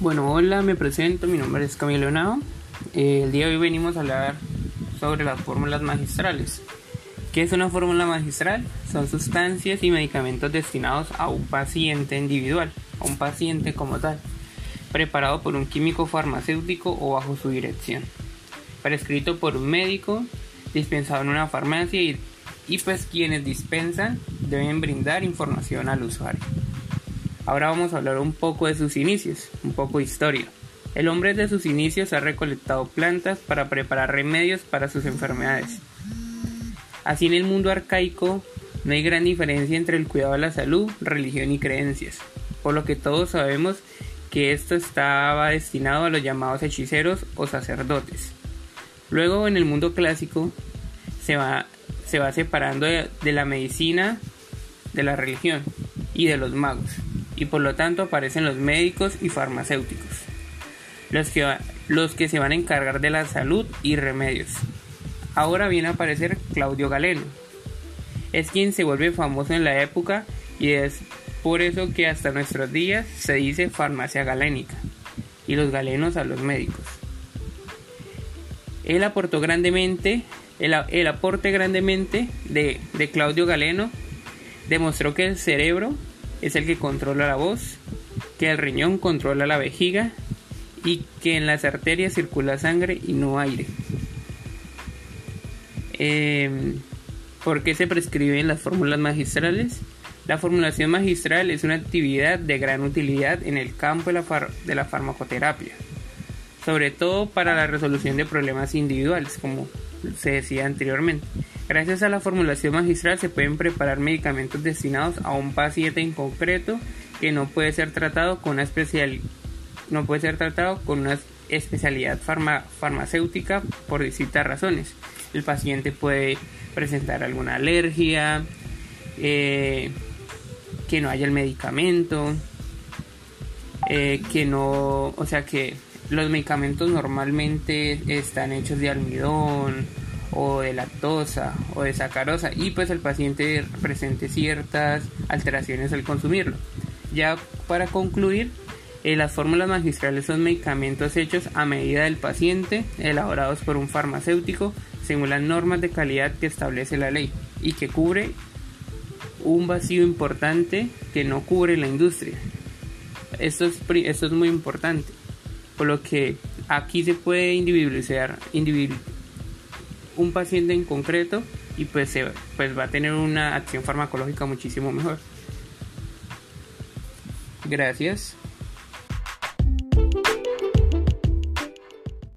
Bueno, hola, me presento, mi nombre es Camilo Henao. Eh, el día de hoy venimos a hablar sobre las fórmulas magistrales. ¿Qué es una fórmula magistral? Son sustancias y medicamentos destinados a un paciente individual, a un paciente como tal, preparado por un químico farmacéutico o bajo su dirección, prescrito por un médico, dispensado en una farmacia y, y pues quienes dispensan deben brindar información al usuario. Ahora vamos a hablar un poco de sus inicios, un poco de historia. El hombre desde sus inicios ha recolectado plantas para preparar remedios para sus enfermedades. Así en el mundo arcaico no hay gran diferencia entre el cuidado de la salud, religión y creencias, por lo que todos sabemos que esto estaba destinado a los llamados hechiceros o sacerdotes. Luego en el mundo clásico se va, se va separando de, de la medicina, de la religión y de los magos y por lo tanto aparecen los médicos y farmacéuticos, los que, los que se van a encargar de la salud y remedios. Ahora viene a aparecer Claudio Galeno. Es quien se vuelve famoso en la época y es por eso que hasta nuestros días se dice farmacia galénica y los galenos a los médicos. Él aportó grandemente, el, el aporte grandemente de, de Claudio Galeno demostró que el cerebro es el que controla la voz, que el riñón controla la vejiga y que en las arterias circula sangre y no aire. Eh, ¿Por qué se prescriben las fórmulas magistrales? La formulación magistral es una actividad de gran utilidad en el campo de la, de la farmacoterapia, sobre todo para la resolución de problemas individuales, como se decía anteriormente. Gracias a la formulación magistral se pueden preparar medicamentos destinados a un paciente en concreto que no puede ser tratado con una no puede ser tratado con una especialidad farmacéutica por distintas razones. El paciente puede presentar alguna alergia, eh, que no haya el medicamento, eh, que no, o sea que los medicamentos normalmente están hechos de almidón, o de lactosa o de sacarosa y pues el paciente presente ciertas alteraciones al consumirlo. Ya para concluir, eh, las fórmulas magistrales son medicamentos hechos a medida del paciente, elaborados por un farmacéutico según las normas de calidad que establece la ley y que cubre un vacío importante que no cubre la industria. Esto es, esto es muy importante, por lo que aquí se puede individualizar, un paciente en concreto y pues, pues va a tener una acción farmacológica muchísimo mejor. Gracias.